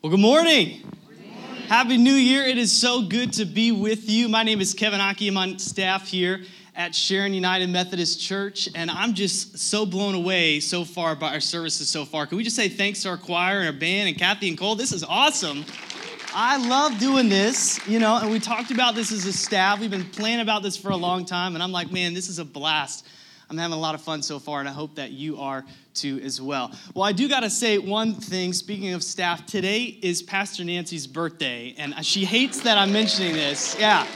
Well, good morning. Happy New Year. It is so good to be with you. My name is Kevin Aki. I'm on staff here at Sharon United Methodist Church, and I'm just so blown away so far by our services so far. Can we just say thanks to our choir and our band and Kathy and Cole? This is awesome. I love doing this, you know, and we talked about this as a staff. We've been planning about this for a long time, and I'm like, man, this is a blast. I'm having a lot of fun so far, and I hope that you are too as well. Well, I do got to say one thing. Speaking of staff, today is Pastor Nancy's birthday, and she hates that I'm mentioning this. Yeah.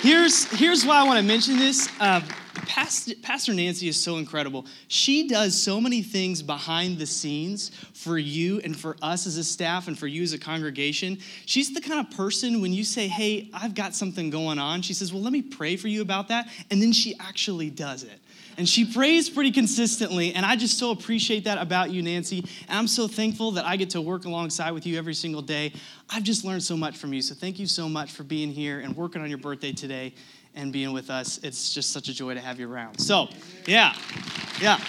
Here's, here's why I want to mention this. Uh, Pastor, Pastor Nancy is so incredible. She does so many things behind the scenes for you and for us as a staff and for you as a congregation. She's the kind of person when you say, Hey, I've got something going on, she says, Well, let me pray for you about that. And then she actually does it. And she prays pretty consistently. And I just so appreciate that about you, Nancy. And I'm so thankful that I get to work alongside with you every single day. I've just learned so much from you. So thank you so much for being here and working on your birthday today and being with us. It's just such a joy to have you around. So, yeah, yeah.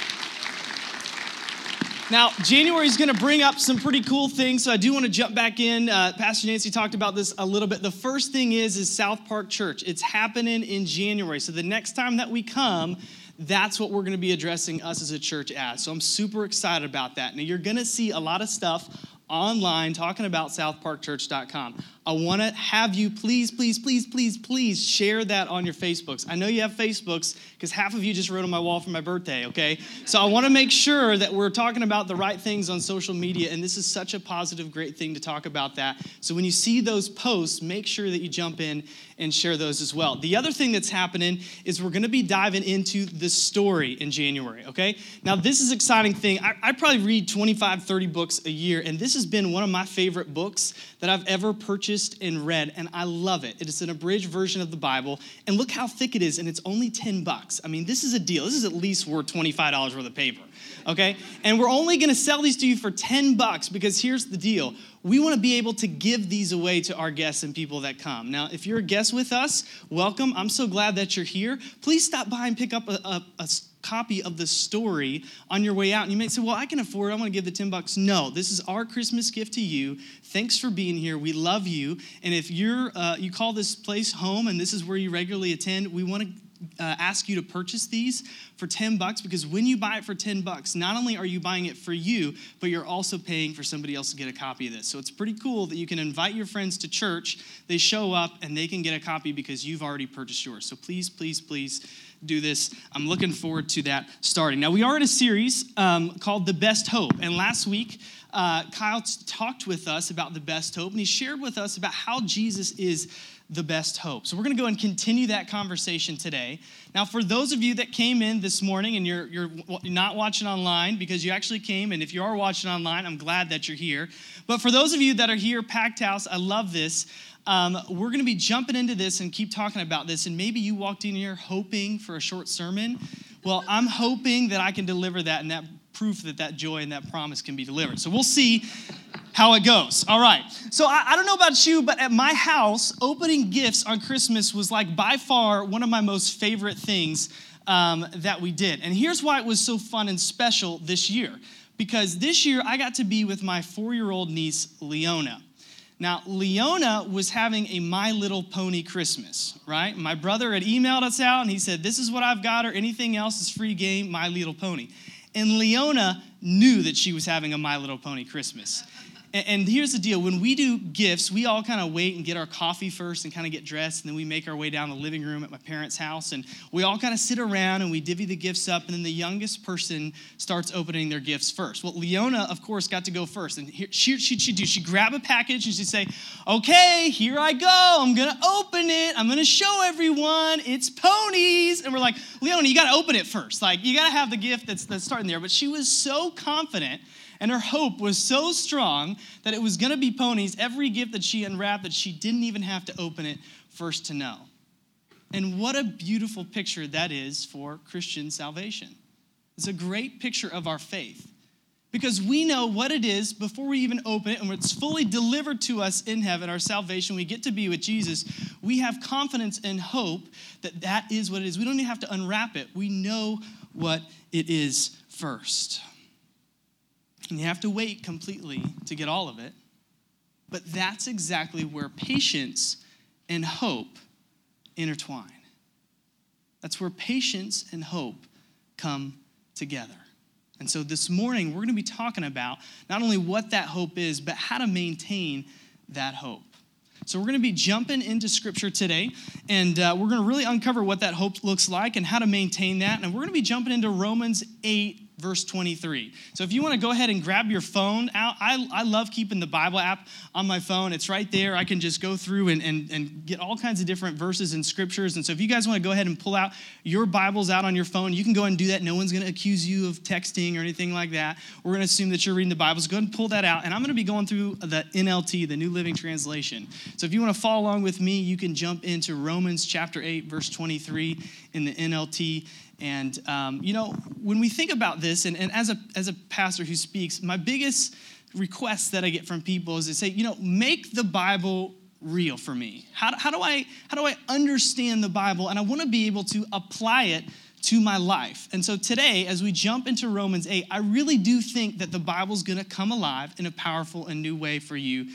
Now, January is going to bring up some pretty cool things, so I do want to jump back in. Uh, Pastor Nancy talked about this a little bit. The first thing is is South Park Church. It's happening in January. So the next time that we come, that's what we're going to be addressing us as a church as. So I'm super excited about that. Now, you're going to see a lot of stuff online talking about southparkchurch.com. I want to have you please, please, please, please, please share that on your Facebooks. I know you have Facebooks because half of you just wrote on my wall for my birthday, okay? So I want to make sure that we're talking about the right things on social media, and this is such a positive, great thing to talk about that. So when you see those posts, make sure that you jump in and share those as well. The other thing that's happening is we're going to be diving into the story in January, okay? Now, this is exciting thing. I, I probably read 25, 30 books a year, and this has been one of my favorite books that I've ever purchased and read, and I love it. It is an abridged version of the Bible, and look how thick it is, and it's only 10 bucks. I mean, this is a deal. This is at least worth $25 worth of paper, okay? And we're only gonna sell these to you for 10 bucks because here's the deal we want to be able to give these away to our guests and people that come. Now, if you're a guest with us, welcome. I'm so glad that you're here. Please stop by and pick up a, a, a copy of the story on your way out. And you may say, Well, I can afford it. I'm going to give the 10 bucks. No, this is our Christmas gift to you. Thanks for being here. We love you. And if you're, uh, you call this place home and this is where you regularly attend, we want to uh, ask you to purchase these for 10 bucks because when you buy it for 10 bucks, not only are you buying it for you, but you're also paying for somebody else to get a copy of this. So it's pretty cool that you can invite your friends to church, they show up, and they can get a copy because you've already purchased yours. So please, please, please do this. I'm looking forward to that starting. Now, we are in a series um, called The Best Hope. And last week, uh, Kyle talked with us about the best hope, and he shared with us about how Jesus is the best hope. So we're going to go and continue that conversation today. Now, for those of you that came in this morning and you're, you're not watching online because you actually came, and if you are watching online, I'm glad that you're here. But for those of you that are here, packed house, I love this. Um, we're going to be jumping into this and keep talking about this. And maybe you walked in here hoping for a short sermon. Well, I'm hoping that I can deliver that and that proof that that joy and that promise can be delivered. So we'll see how it goes. All right. So I, I, don't know about you, but at my house, opening gifts on Christmas was like by far one of my most favorite things um, that we did. And here's why it was so fun and special this year. Because this year I got to be with my four year old niece, Leona. Now, Leona was having a My Little Pony Christmas, right? My brother had emailed us out and he said, This is what I've got, or anything else is free game, My Little Pony. And Leona knew that she was having a My Little Pony Christmas. And here's the deal when we do gifts, we all kind of wait and get our coffee first and kind of get dressed, and then we make our way down the living room at my parents' house. And we all kind of sit around and we divvy the gifts up, and then the youngest person starts opening their gifts first. Well, Leona, of course, got to go first. And here, she, she, she'd do, she'd grab a package and she'd say, Okay, here I go. I'm going to open it. I'm going to show everyone it's ponies. And we're like, Leona, you got to open it first. Like, you got to have the gift that's, that's starting there. But she was so confident and her hope was so strong that it was going to be ponies, every gift that she unwrapped, that she didn't even have to open it first to know. And what a beautiful picture that is for Christian salvation. It's a great picture of our faith because we know what it is before we even open it and when it's fully delivered to us in heaven our salvation we get to be with jesus we have confidence and hope that that is what it is we don't even have to unwrap it we know what it is first and you have to wait completely to get all of it. But that's exactly where patience and hope intertwine. That's where patience and hope come together. And so this morning, we're going to be talking about not only what that hope is, but how to maintain that hope. So, we're going to be jumping into scripture today, and uh, we're going to really uncover what that hope looks like and how to maintain that. And we're going to be jumping into Romans 8, verse 23. So if you want to go ahead and grab your phone out, I, I love keeping the Bible app on my phone. It's right there. I can just go through and, and, and get all kinds of different verses and scriptures. And so if you guys want to go ahead and pull out your Bibles out on your phone, you can go and do that. No one's going to accuse you of texting or anything like that. We're going to assume that you're reading the Bibles. Go ahead and pull that out. And I'm going to be going through the NLT, the New Living Translation. So if you want to follow along with me, you can jump into Romans chapter 8, verse 23 in the NLT. And, um, you know, when we think about this, and, and as, a, as a pastor who speaks, my biggest request that I get from people is to say, you know, make the Bible real for me. How, how, do, I, how do I understand the Bible? And I want to be able to apply it to my life. And so today, as we jump into Romans 8, I really do think that the Bible's going to come alive in a powerful and new way for you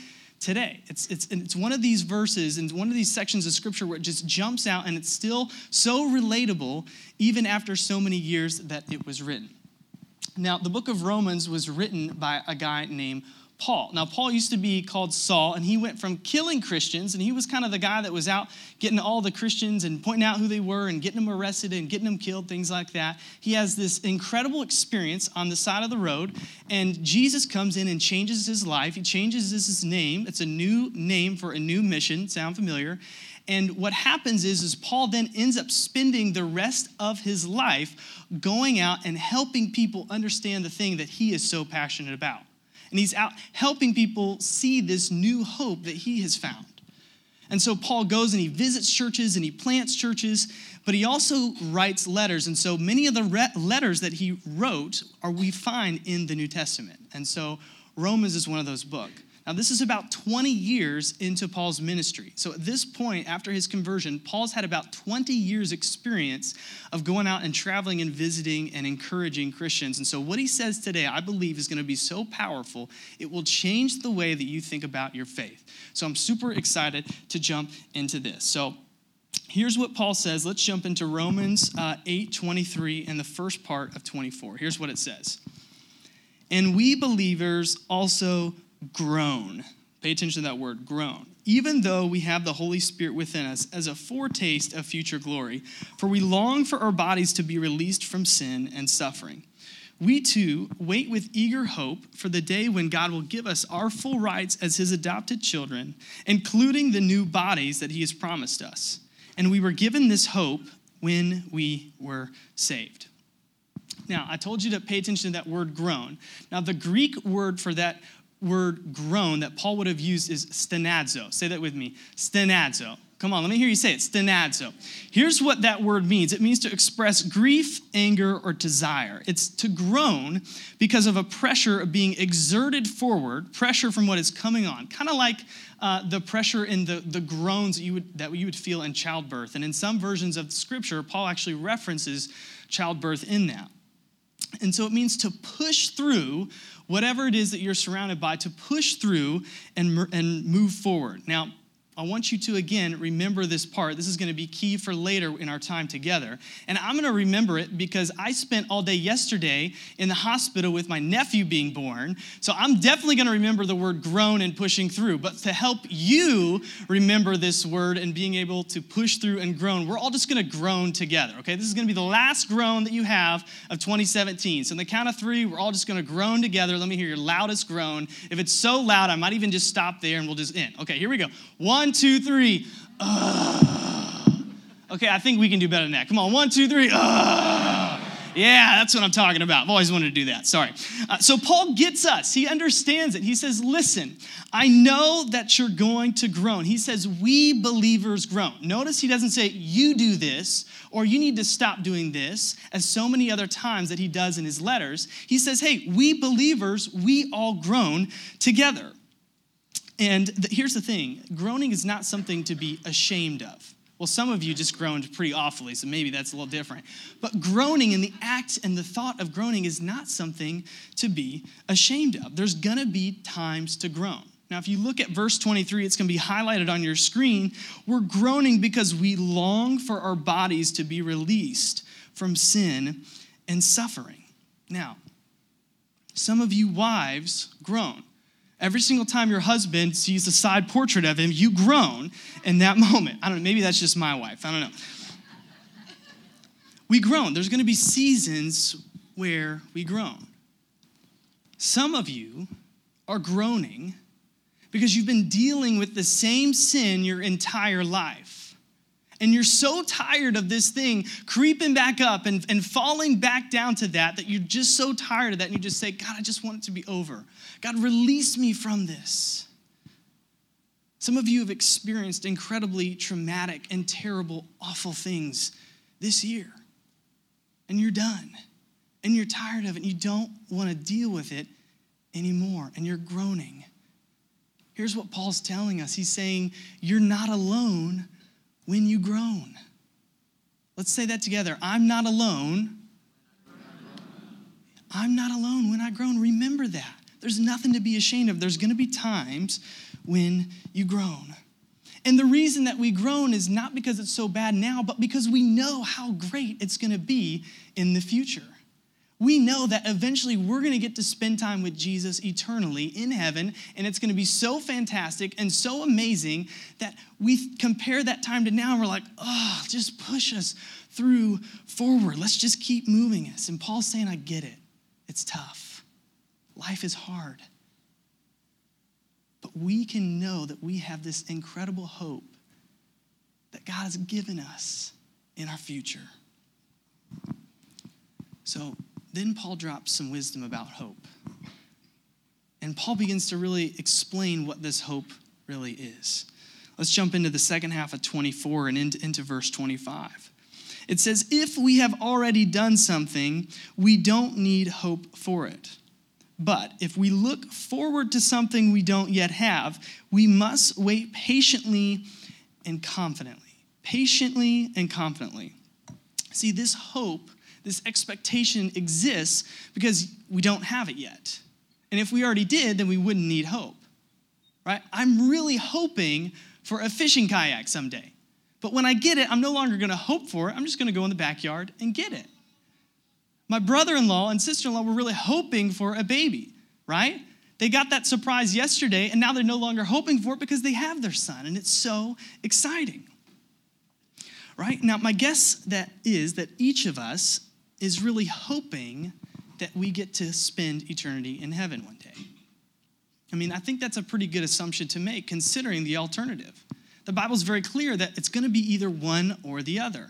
today. It's, it's, it's one of these verses and one of these sections of scripture where it just jumps out and it's still so relatable even after so many years that it was written. Now, the book of Romans was written by a guy named Paul. Now, Paul used to be called Saul, and he went from killing Christians, and he was kind of the guy that was out getting all the Christians and pointing out who they were and getting them arrested and getting them killed, things like that. He has this incredible experience on the side of the road, and Jesus comes in and changes his life. He changes his name. It's a new name for a new mission. Sound familiar? And what happens is, is Paul then ends up spending the rest of his life going out and helping people understand the thing that he is so passionate about and he's out helping people see this new hope that he has found. And so Paul goes and he visits churches and he plants churches, but he also writes letters. And so many of the re- letters that he wrote are we find in the New Testament. And so Romans is one of those books. Now, this is about 20 years into Paul's ministry. So, at this point, after his conversion, Paul's had about 20 years' experience of going out and traveling and visiting and encouraging Christians. And so, what he says today, I believe, is going to be so powerful, it will change the way that you think about your faith. So, I'm super excited to jump into this. So, here's what Paul says. Let's jump into Romans uh, 8 23 and the first part of 24. Here's what it says. And we believers also groan. Pay attention to that word, groan. Even though we have the Holy Spirit within us as a foretaste of future glory, for we long for our bodies to be released from sin and suffering. We too wait with eager hope for the day when God will give us our full rights as His adopted children, including the new bodies that He has promised us. And we were given this hope when we were saved. Now, I told you to pay attention to that word groan. Now, the Greek word for that word groan that Paul would have used is stenadzo. Say that with me stenadzo. Come on, let me hear you say it stenadzo. Here's what that word means it means to express grief, anger, or desire. It's to groan because of a pressure of being exerted forward, pressure from what is coming on, kind of like uh, the pressure in the, the groans that you, would, that you would feel in childbirth. And in some versions of scripture, Paul actually references childbirth in that. And so it means to push through whatever it is that you're surrounded by, to push through and, and move forward. Now, I want you to again remember this part. This is going to be key for later in our time together. And I'm going to remember it because I spent all day yesterday in the hospital with my nephew being born. So I'm definitely going to remember the word groan and pushing through. But to help you remember this word and being able to push through and groan, we're all just going to groan together. Okay? This is going to be the last groan that you have of 2017. So in the count of three, we're all just going to groan together. Let me hear your loudest groan. If it's so loud, I might even just stop there and we'll just end. Okay, here we go. One, one, two, three. Uh. Okay, I think we can do better than that. Come on, one, two, three. Uh. Yeah, that's what I'm talking about. I've always wanted to do that. Sorry. Uh, so Paul gets us. He understands it. He says, Listen, I know that you're going to groan. He says, We believers groan. Notice he doesn't say, You do this or you need to stop doing this, as so many other times that he does in his letters. He says, Hey, we believers, we all groan together. And the, here's the thing groaning is not something to be ashamed of. Well, some of you just groaned pretty awfully, so maybe that's a little different. But groaning and the act and the thought of groaning is not something to be ashamed of. There's gonna be times to groan. Now, if you look at verse 23, it's going to be highlighted on your screen. We're groaning because we long for our bodies to be released from sin and suffering. Now, some of you wives groan. Every single time your husband sees a side portrait of him, you groan in that moment. I don't know, maybe that's just my wife. I don't know. We groan. There's going to be seasons where we groan. Some of you are groaning because you've been dealing with the same sin your entire life and you're so tired of this thing creeping back up and, and falling back down to that that you're just so tired of that and you just say, God, I just want it to be over. God, release me from this. Some of you have experienced incredibly traumatic and terrible, awful things this year, and you're done, and you're tired of it, and you don't want to deal with it anymore, and you're groaning. Here's what Paul's telling us He's saying, You're not alone when you groan. Let's say that together. I'm not alone. I'm not alone when I groan. Remember that. There's nothing to be ashamed of. There's going to be times when you groan. And the reason that we groan is not because it's so bad now, but because we know how great it's going to be in the future we know that eventually we're going to get to spend time with Jesus eternally in heaven, and it's going to be so fantastic and so amazing that we compare that time to now and we're like, oh, just push us through forward. Let's just keep moving us. And Paul's saying, I get it. It's tough. Life is hard. But we can know that we have this incredible hope that God has given us in our future. So, then Paul drops some wisdom about hope. And Paul begins to really explain what this hope really is. Let's jump into the second half of 24 and into, into verse 25. It says, If we have already done something, we don't need hope for it. But if we look forward to something we don't yet have, we must wait patiently and confidently. Patiently and confidently. See, this hope this expectation exists because we don't have it yet. And if we already did, then we wouldn't need hope, right? I'm really hoping for a fishing kayak someday. But when I get it, I'm no longer gonna hope for it. I'm just gonna go in the backyard and get it. My brother in law and sister in law were really hoping for a baby, right? They got that surprise yesterday, and now they're no longer hoping for it because they have their son, and it's so exciting. Right? Now, my guess that is that each of us is really hoping that we get to spend eternity in heaven one day. I mean, I think that's a pretty good assumption to make considering the alternative. The Bible's very clear that it's going to be either one or the other.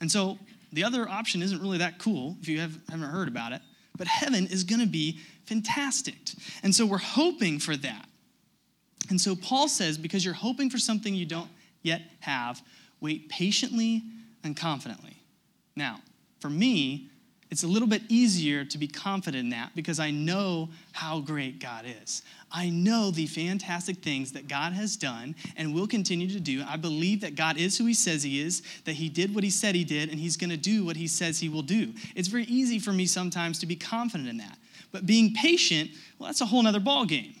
And so the other option isn't really that cool if you have, haven't heard about it, but heaven is going to be fantastic. And so we're hoping for that. And so Paul says, because you're hoping for something you don't yet have, wait patiently and confidently. Now, for me, it's a little bit easier to be confident in that because I know how great God is. I know the fantastic things that God has done and will continue to do. I believe that God is who He says He is, that He did what He said He did, and He's going to do what He says He will do. It's very easy for me sometimes to be confident in that. But being patient, well, that's a whole other ballgame.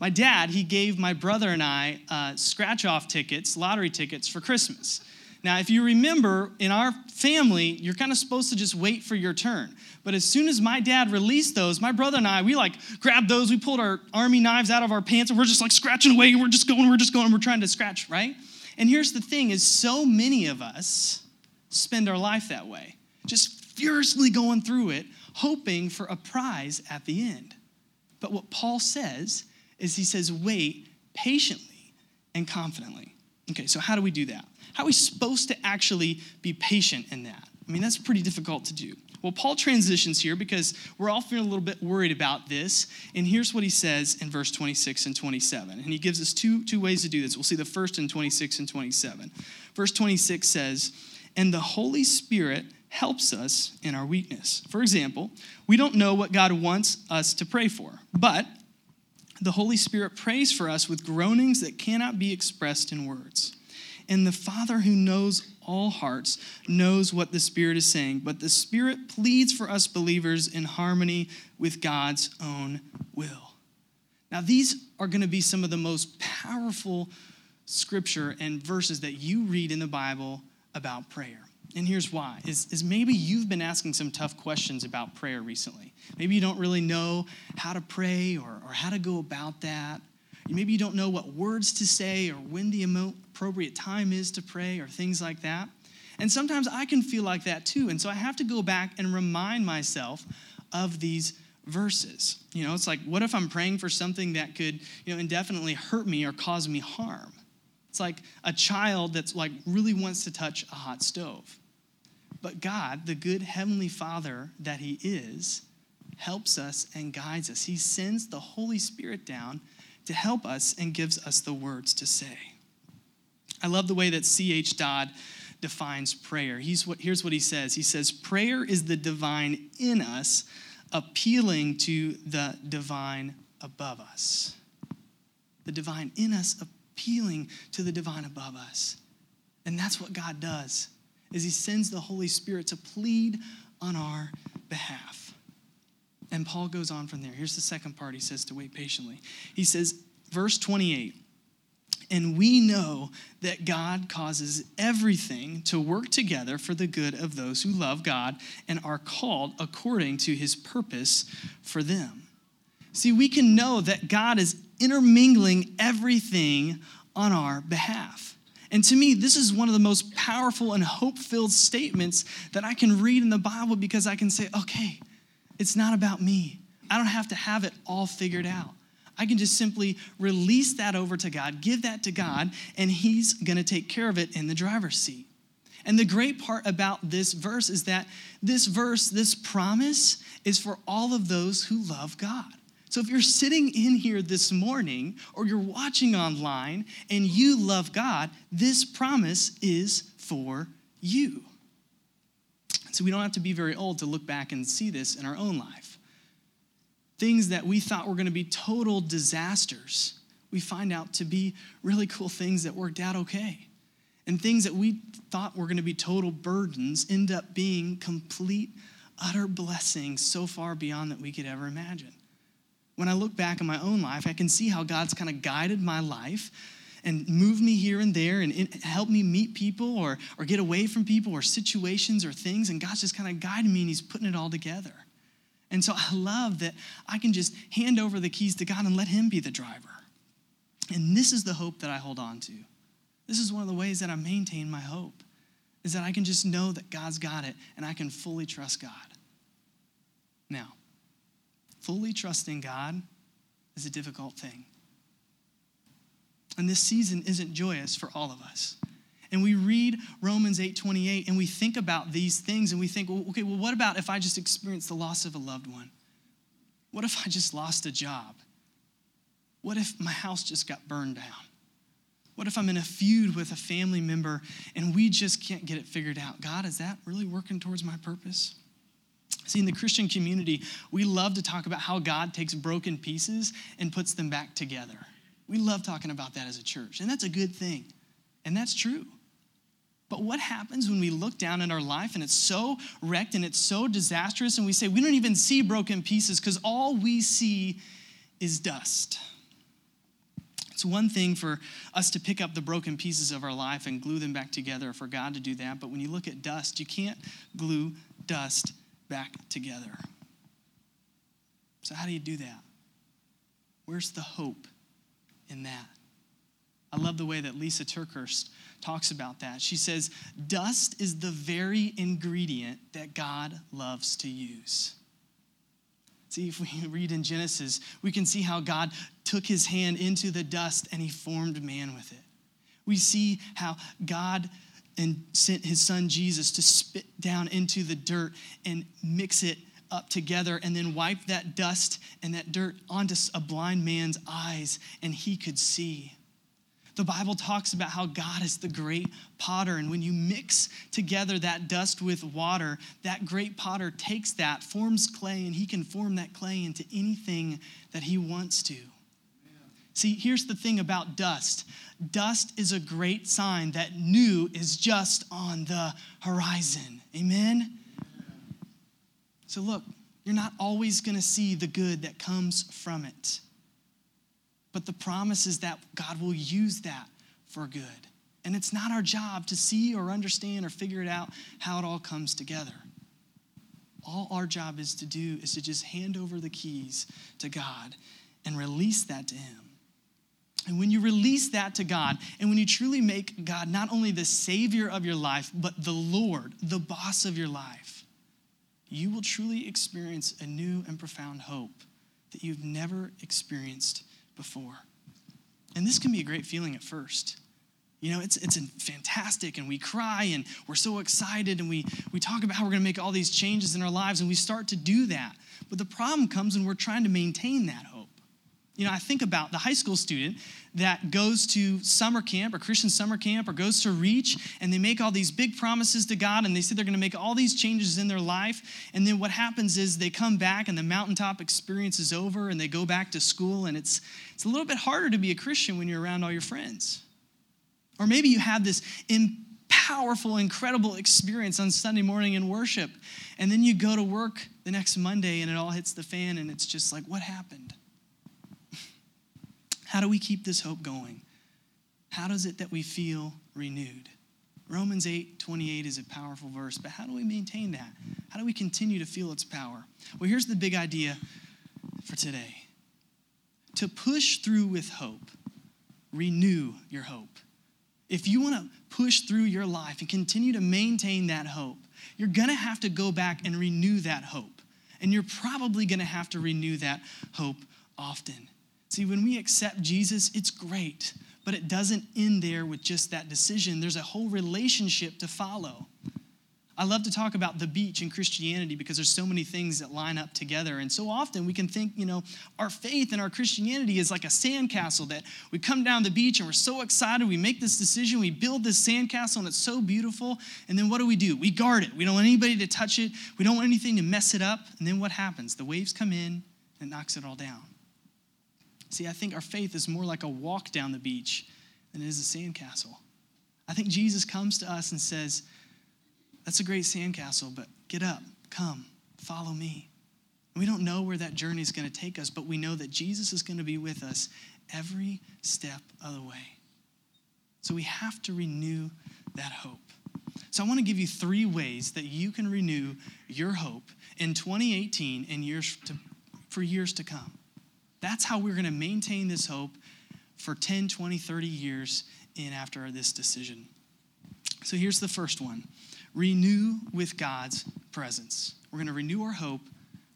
My dad, he gave my brother and I uh, scratch off tickets, lottery tickets for Christmas. Now, if you remember, in our family, you're kind of supposed to just wait for your turn. But as soon as my dad released those, my brother and I, we like grabbed those, we pulled our army knives out of our pants, and we're just like scratching away. We're just going, we're just going, we're trying to scratch, right? And here's the thing is so many of us spend our life that way, just furiously going through it, hoping for a prize at the end. But what Paul says is he says, wait patiently and confidently. Okay, so how do we do that? How are we supposed to actually be patient in that? I mean, that's pretty difficult to do. Well, Paul transitions here because we're all feeling a little bit worried about this. And here's what he says in verse 26 and 27. And he gives us two, two ways to do this. We'll see the first in 26 and 27. Verse 26 says, And the Holy Spirit helps us in our weakness. For example, we don't know what God wants us to pray for, but the Holy Spirit prays for us with groanings that cannot be expressed in words. And the Father who knows all hearts knows what the Spirit is saying, but the Spirit pleads for us believers in harmony with God's own will. Now, these are going to be some of the most powerful scripture and verses that you read in the Bible about prayer. And here's why is, is maybe you've been asking some tough questions about prayer recently. Maybe you don't really know how to pray or, or how to go about that. Maybe you don't know what words to say or when the appropriate time is to pray or things like that. And sometimes I can feel like that too. And so I have to go back and remind myself of these verses. You know, it's like, what if I'm praying for something that could, you know, indefinitely hurt me or cause me harm? It's like a child that's like really wants to touch a hot stove. But God, the good heavenly Father that He is, helps us and guides us. He sends the Holy Spirit down to help us and gives us the words to say. I love the way that C.H. Dodd defines prayer. He's what, here's what he says He says, Prayer is the divine in us appealing to the divine above us. The divine in us appealing to the divine above us. And that's what God does is he sends the Holy Spirit to plead on our behalf. And Paul goes on from there. Here's the second part he says to wait patiently. He says, verse 28 And we know that God causes everything to work together for the good of those who love God and are called according to his purpose for them. See, we can know that God is intermingling everything on our behalf. And to me, this is one of the most powerful and hope filled statements that I can read in the Bible because I can say, okay, it's not about me. I don't have to have it all figured out. I can just simply release that over to God, give that to God, and He's gonna take care of it in the driver's seat. And the great part about this verse is that this verse, this promise, is for all of those who love God. So if you're sitting in here this morning or you're watching online and you love God, this promise is for you. So we don't have to be very old to look back and see this in our own life. Things that we thought were going to be total disasters, we find out to be really cool things that worked out okay. And things that we thought were going to be total burdens end up being complete, utter blessings so far beyond that we could ever imagine when I look back in my own life, I can see how God's kind of guided my life and moved me here and there and helped me meet people or, or get away from people or situations or things. And God's just kind of guiding me and He's putting it all together. And so I love that I can just hand over the keys to God and let Him be the driver. And this is the hope that I hold on to. This is one of the ways that I maintain my hope, is that I can just know that God's got it and I can fully trust God. Now, fully trusting God is a difficult thing. And this season isn't joyous for all of us. And we read Romans 8:28 and we think about these things and we think, well, okay, well, what about if I just experienced the loss of a loved one? What if I just lost a job? What if my house just got burned down? What if I'm in a feud with a family member and we just can't get it figured out? God, is that really working towards my purpose? See, in the Christian community, we love to talk about how God takes broken pieces and puts them back together. We love talking about that as a church, and that's a good thing, and that's true. But what happens when we look down in our life and it's so wrecked and it's so disastrous, and we say we don't even see broken pieces because all we see is dust? It's one thing for us to pick up the broken pieces of our life and glue them back together, for God to do that. But when you look at dust, you can't glue dust back together. So, how do you do that? Where's the hope in that? I love the way that Lysa TerKeurst talks about that. She says, Dust is the very ingredient that God loves to use. See, if we read in Genesis, we can see how God took his hand into the dust and he formed man with it. We see how God and sent his son Jesus to spit down into the dirt and mix it up together and then wipe that dust and that dirt onto a blind man's eyes and he could see. The Bible talks about how God is the great potter. And when you mix together that dust with water, that great potter takes that, forms clay, and he can form that clay into anything that he wants to. See, here's the thing about dust dust is a great sign that new is just on the horizon. Amen? So, look, you're not always going to see the good that comes from it. But the promise is that God will use that for good. And it's not our job to see or understand or figure it out how it all comes together. All our job is to do is to just hand over the keys to God and release that to Him. And when you release that to God, and when you truly make God not only the Savior of your life, but the Lord, the boss of your life, you will truly experience a new and profound hope that you've never experienced before. And this can be a great feeling at first. You know, it's, it's fantastic, and we cry, and we're so excited, and we, we talk about how we're going to make all these changes in our lives, and we start to do that. But the problem comes when we're trying to maintain that hope. You know, I think about the high school student that goes to summer camp or Christian summer camp or goes to Reach and they make all these big promises to God and they say they're going to make all these changes in their life. And then what happens is they come back and the mountaintop experience is over and they go back to school and it's, it's a little bit harder to be a Christian when you're around all your friends. Or maybe you have this powerful, incredible experience on Sunday morning in worship and then you go to work the next Monday and it all hits the fan and it's just like, what happened? How do we keep this hope going? How does it that we feel renewed? Romans 8 28 is a powerful verse, but how do we maintain that? How do we continue to feel its power? Well, here's the big idea for today to push through with hope, renew your hope. If you want to push through your life and continue to maintain that hope, you're going to have to go back and renew that hope. And you're probably going to have to renew that hope often. See, when we accept Jesus, it's great, but it doesn't end there with just that decision. There's a whole relationship to follow. I love to talk about the beach in Christianity because there's so many things that line up together. And so often we can think, you know, our faith and our Christianity is like a sandcastle that we come down the beach and we're so excited. We make this decision, we build this sandcastle, and it's so beautiful. And then what do we do? We guard it. We don't want anybody to touch it, we don't want anything to mess it up. And then what happens? The waves come in and knocks it all down. See, I think our faith is more like a walk down the beach than it is a sandcastle. I think Jesus comes to us and says, That's a great sandcastle, but get up, come, follow me. we don't know where that journey is going to take us, but we know that Jesus is going to be with us every step of the way. So we have to renew that hope. So I want to give you three ways that you can renew your hope in 2018 and years to, for years to come. That's how we're going to maintain this hope for 10, 20, 30 years in after this decision. So here's the first one renew with God's presence. We're going to renew our hope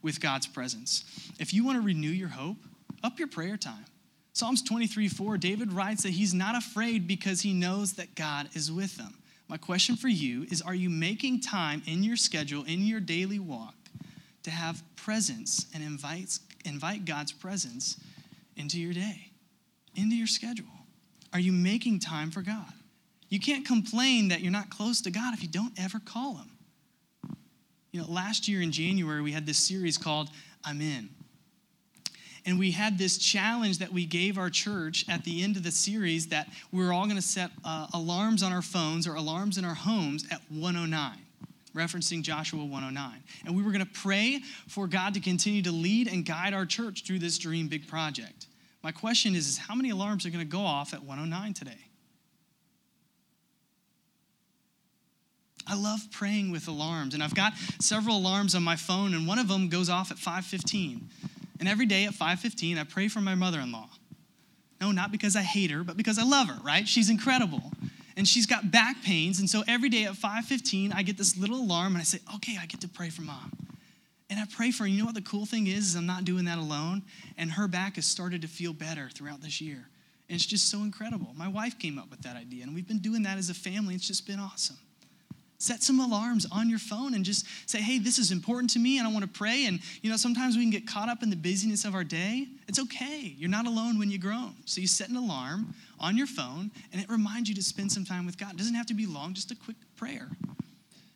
with God's presence. If you want to renew your hope, up your prayer time. Psalms 23 4, David writes that he's not afraid because he knows that God is with him. My question for you is Are you making time in your schedule, in your daily walk, to have presence and invites invite God's presence into your day, into your schedule? Are you making time for God? You can't complain that you're not close to God if you don't ever call Him. You know, last year in January, we had this series called I'm In. And we had this challenge that we gave our church at the end of the series that we are all going to set uh, alarms on our phones or alarms in our homes at 109 referencing Joshua 109. And we were going to pray for God to continue to lead and guide our church through this Dream Big project. My question is, is how many alarms are going to go off at 109 today? I love praying with alarms, and I've got several alarms on my phone, and one of them goes off at 5:15. And every day at 5:15, I pray for my mother-in-law. No, not because I hate her, but because I love her, right? She's incredible and she's got back pains. And so every day at 5:15, I get this little alarm and I say, "Okay, I get to pray for mom." And I pray for her. You know what the cool thing is, is I'm not doing that alone. And her back has started to feel better throughout this year. And it's just so incredible. My wife came up with that idea, and we've been doing that as a family. It's just been awesome. Set some alarms on your phone and just say, hey, this is important to me and I want to pray. And, you know, sometimes we can get caught up in the busyness of our day. It's okay. You're not alone when you groan. So you set an alarm on your phone and it reminds you to spend some time with God. It doesn't have to be long, just a quick prayer.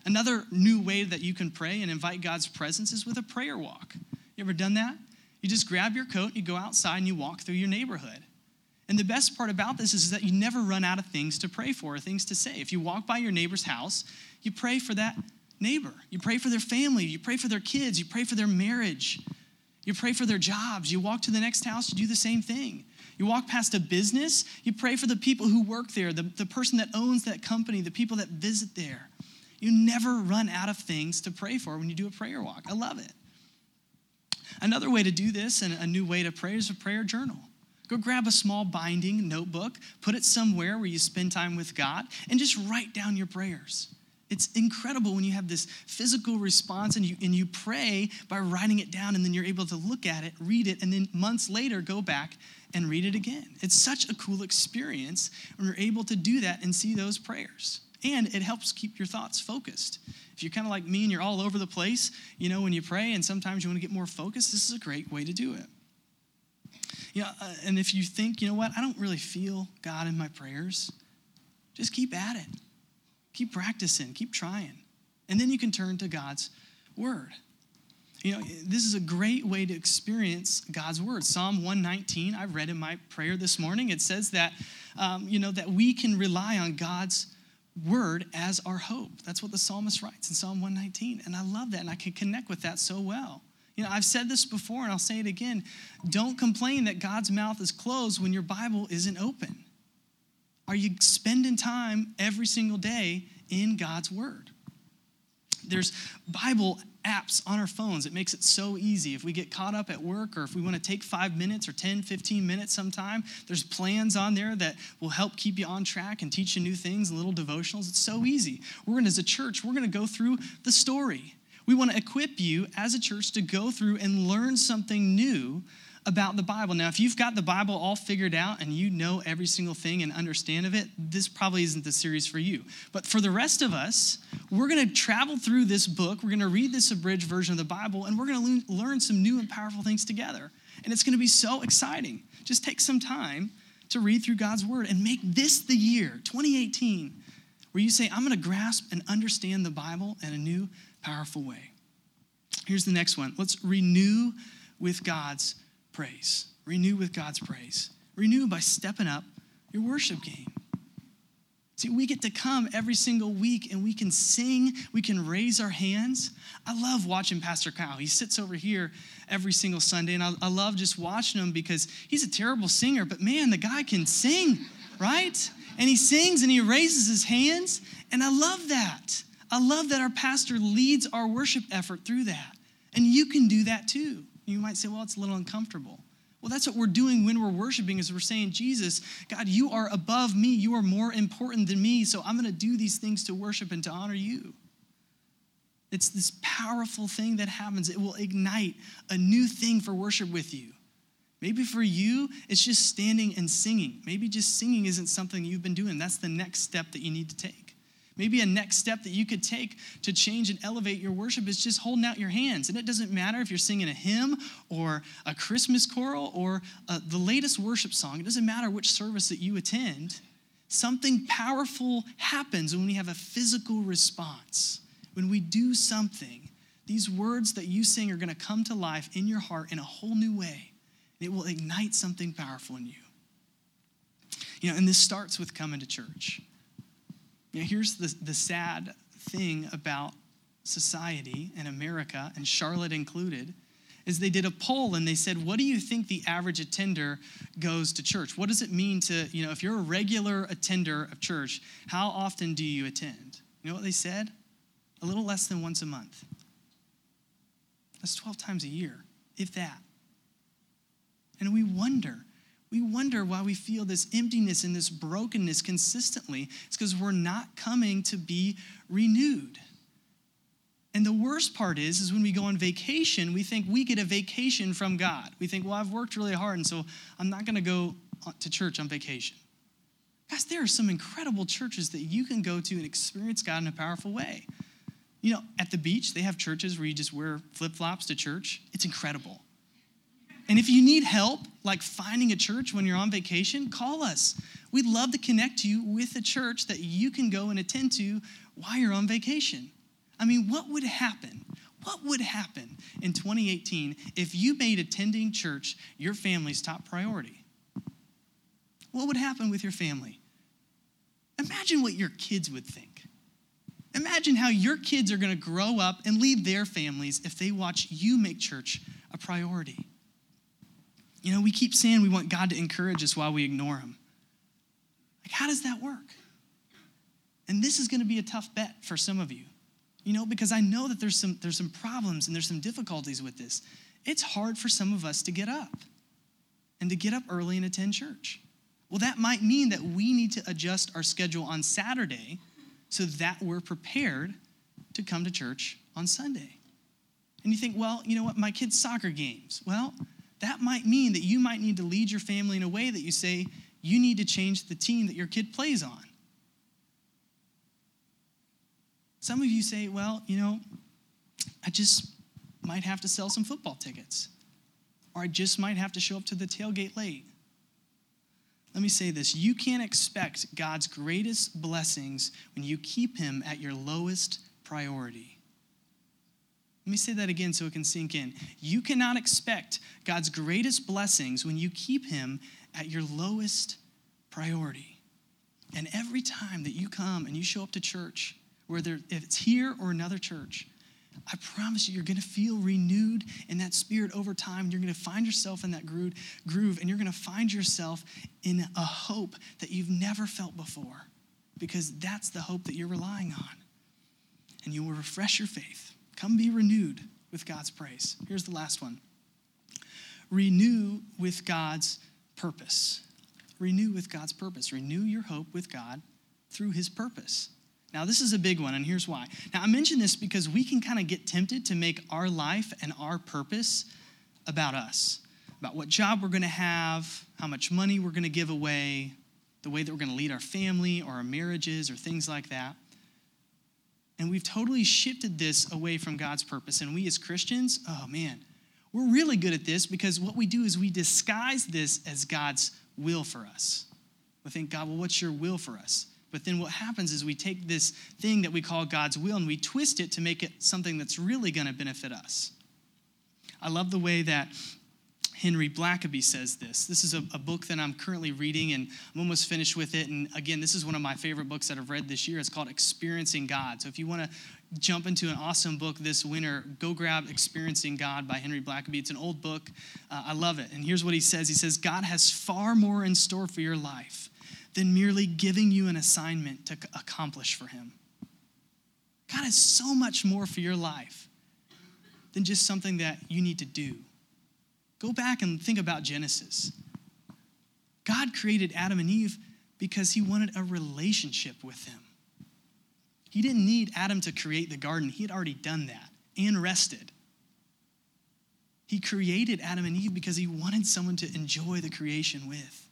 Another new way that you can pray and invite God's presence is with a prayer walk. You ever done that? You just grab your coat, you go outside, and you walk through your neighborhood. And the best part about this is that you never run out of things to pray for or things to say. If you walk by your neighbor's house, you pray for that neighbor. You pray for their family. You pray for their kids. You pray for their marriage. You pray for their jobs. You walk to the next house, you do the same thing. You walk past a business, you pray for the people who work there, the, the person that owns that company, the people that visit there. You never run out of things to pray for when you do a prayer walk. I love it. Another way to do this and a new way to pray is a prayer journal. Go grab a small binding notebook, put it somewhere where you spend time with God, and just write down your prayers. It's incredible when you have this physical response and you, and you pray by writing it down, and then you're able to look at it, read it, and then months later go back and read it again. It's such a cool experience when you're able to do that and see those prayers. And it helps keep your thoughts focused. If you're kind of like me and you're all over the place, you know, when you pray and sometimes you want to get more focused, this is a great way to do it. You know, uh, and if you think, you know what, I don't really feel God in my prayers, just keep at it. Keep practicing, keep trying. And then you can turn to God's word. You know, this is a great way to experience God's word. Psalm 119, I read in my prayer this morning. It says that, um, you know, that we can rely on God's word as our hope. That's what the psalmist writes in Psalm 119. And I love that, and I can connect with that so well. You know, I've said this before, and I'll say it again. Don't complain that God's mouth is closed when your Bible isn't open. Are you spending time every single day in God's word? There's Bible apps on our phones. It makes it so easy. If we get caught up at work or if we want to take five minutes or 10, 15 minutes sometime, there's plans on there that will help keep you on track and teach you new things and little devotionals. It's so easy. We're going to, as a church, we're going to go through the story. We want to equip you as a church to go through and learn something new about the Bible. Now, if you've got the Bible all figured out and you know every single thing and understand of it, this probably isn't the series for you. But for the rest of us, we're going to travel through this book, we're going to read this abridged version of the Bible, and we're going to learn some new and powerful things together. And it's going to be so exciting. Just take some time to read through God's word and make this the year, 2018, where you say, I'm going to grasp and understand the Bible in a new, powerful way. Here's the next one. Let's renew with God's praise. Renew with God's praise. Renew by stepping up your worship game. See, we get to come every single week and we can sing, we can raise our hands. I love watching Pastor Kyle. He sits over here every single Sunday, and I, I, love just watching him because he's a terrible singer, but man, the guy can sing, right? And he sings and he raises his hands, and I love that. I love that our pastor leads our worship effort through that. And you can do that too. You might say, well, it's a little uncomfortable. Well, that's what we're doing when we're worshiping is we're saying, Jesus, God, you are above me. You are more important than me. So I'm going to do these things to worship and to honor you. It's this powerful thing that happens. It will ignite a new thing for worship with you. Maybe for you, it's just standing and singing. Maybe just singing isn't something you've been doing. That's the next step that you need to take. Maybe a next step that you could take to change and elevate your worship is just holding out your hands. And it doesn't matter if you're singing a hymn or a Christmas choral or uh, the latest worship song, it doesn't matter which service that you attend. Something powerful happens when we have a physical response. When we do something, these words that you sing are going to come to life in your heart in a whole new way. It will ignite something powerful in you. You know, and this starts with coming to church. Know, here's the, the sad thing about society in America, and Charlotte included, is they did a poll and they said, What do you think the average attender goes to church? What does it mean to, you know, if you're a regular attender of church, how often do you attend? You know what they said? A little less than once a month. That's 12 times a year, if that. And we wonder we wonder why we feel this emptiness and this brokenness consistently. It's because we're not coming to be renewed. And the worst part is, is when we go on vacation, we think we get a vacation from God. We think, well, I've worked really hard, and so I'm not going to go to church on vacation. Guys, there are some incredible churches that you can go to and experience God in a powerful way. You know, at the beach, they have churches where you just wear flip flops to church. It's incredible. And if you need help, like finding a church when you're on vacation, call us. We'd love to connect you with a church that you can go and attend to while you're on vacation. I mean, what would happen? What would happen in 2018 if you made attending church your family's top priority? What would happen with your family? Imagine what your kids would think. Imagine how your kids are going to grow up and lead their families if they watch you make church a priority. You know, we keep saying we want God to encourage us while we ignore Him. Like, how does that work? And this is going to be a tough bet for some of you, you know, because I know that there's some, there's some problems and there's some difficulties with this. It's hard for some of us to get up and to get up early and attend church. Well, that might mean that we need to adjust our schedule on Saturday so that we're prepared to come to church on Sunday. And you think, well, you know what, my kids' soccer games. Well, that might mean that you might need to lead your family in a way that you say you need to change the team that your kid plays on. Some of you say, well, you know, I just might have to sell some football tickets, or I just might have to show up to the tailgate late. Let me say this you can't expect God's greatest blessings when you keep Him at your lowest priority. Let me say that again so it can sink in. You cannot expect God's greatest blessings when you keep Him at your lowest priority. And every time that you come and you show up to church, whether if it's here or another church, I promise you, you're going to feel renewed in that spirit over time. You're going to find yourself in that groove, and you're going to find yourself in a hope that you've never felt before because that's the hope that you're relying on. And you will refresh your faith. Come be renewed with God's praise. Here's the last one renew with God's purpose. Renew with God's purpose. Renew your hope with God through his purpose. Now, this is a big one, and here's why. Now, I mention this because we can kind of get tempted to make our life and our purpose about us, about what job we're going to have, how much money we're going to give away, the way that we're going to lead our family or our marriages or things like that. And we've totally shifted this away from God's purpose. And we as Christians, oh man, we're really good at this because what we do is we disguise this as God's will for us. We think, God, well, what's your will for us? But then what happens is we take this thing that we call God's will and we twist it to make it something that's really going to benefit us. I love the way that Henry Blackaby says this. This is a, a, book that I'm currently reading and I'm almost finished with it. And again, this is one of my favorite books that I've read this year. It's called Experiencing God. So if you want to jump into an awesome book this winter, go grab Experiencing God by Henry Blackaby. It's an old book. Uh, I love it. And here's what he says He says, God has far more in store for your life than merely giving you an assignment to accomplish for Him. God has so much more for your life than just something that you need to do. Go back and think about Genesis. God created Adam and Eve because He wanted a relationship with them. He didn't need Adam to create the garden, He had already done that and rested. He created Adam and Eve because He wanted someone to enjoy the creation with.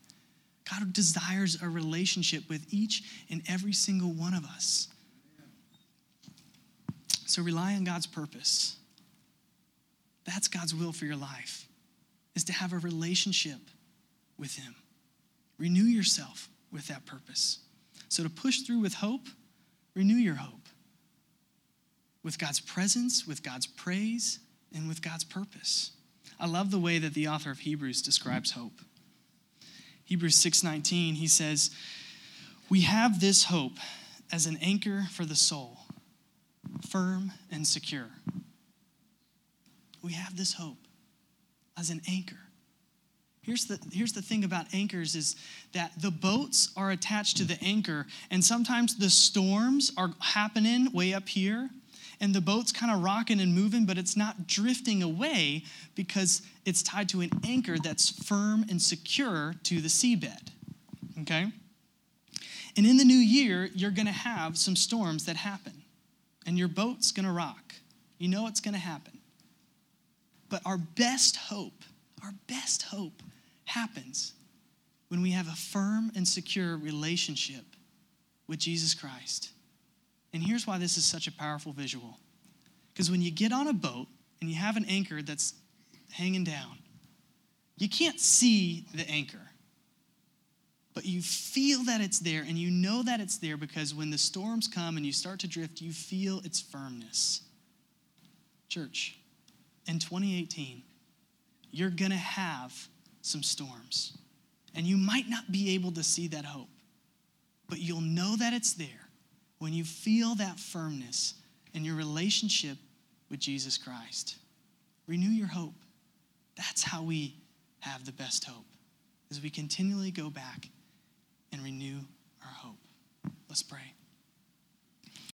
God desires a relationship with each and every single one of us. So rely on God's purpose. That's God's will for your life, is to have a relationship with Him. Renew yourself with that purpose. So to push through with hope, renew your hope with God's presence, with God's praise, and with God's purpose. I love the way that the author of Hebrews describes hope. Hebrews 6:19, he says, "We have this hope as an anchor for the soul, firm and secure." We have this hope as an anchor. Here's the, here's the thing about anchors is that the boats are attached to the anchor, and sometimes the storms are happening way up here, and the boat's kind of rocking and moving, but it's not drifting away because it's tied to an anchor that's firm and secure to the seabed. Okay? And in the new year, you're going to have some storms that happen, and your boat's going to rock. You know it's going to happen. But our best hope, our best hope happens when we have a firm and secure relationship with Jesus Christ. And here's why this is such a powerful visual. Because when you get on a boat and you have an anchor that's hanging down, you can't see the anchor. But you feel that it's there, and you know that it's there because when the storms come and you start to drift, you feel its firmness. Church, in 2018, you're gonna have some storms. And you might not be able to see that hope, but you'll know that it's there when you feel that firmness in your relationship with Jesus Christ. Renew your hope. That's how we have the best hope as we continually go back and renew our hope. Let's pray.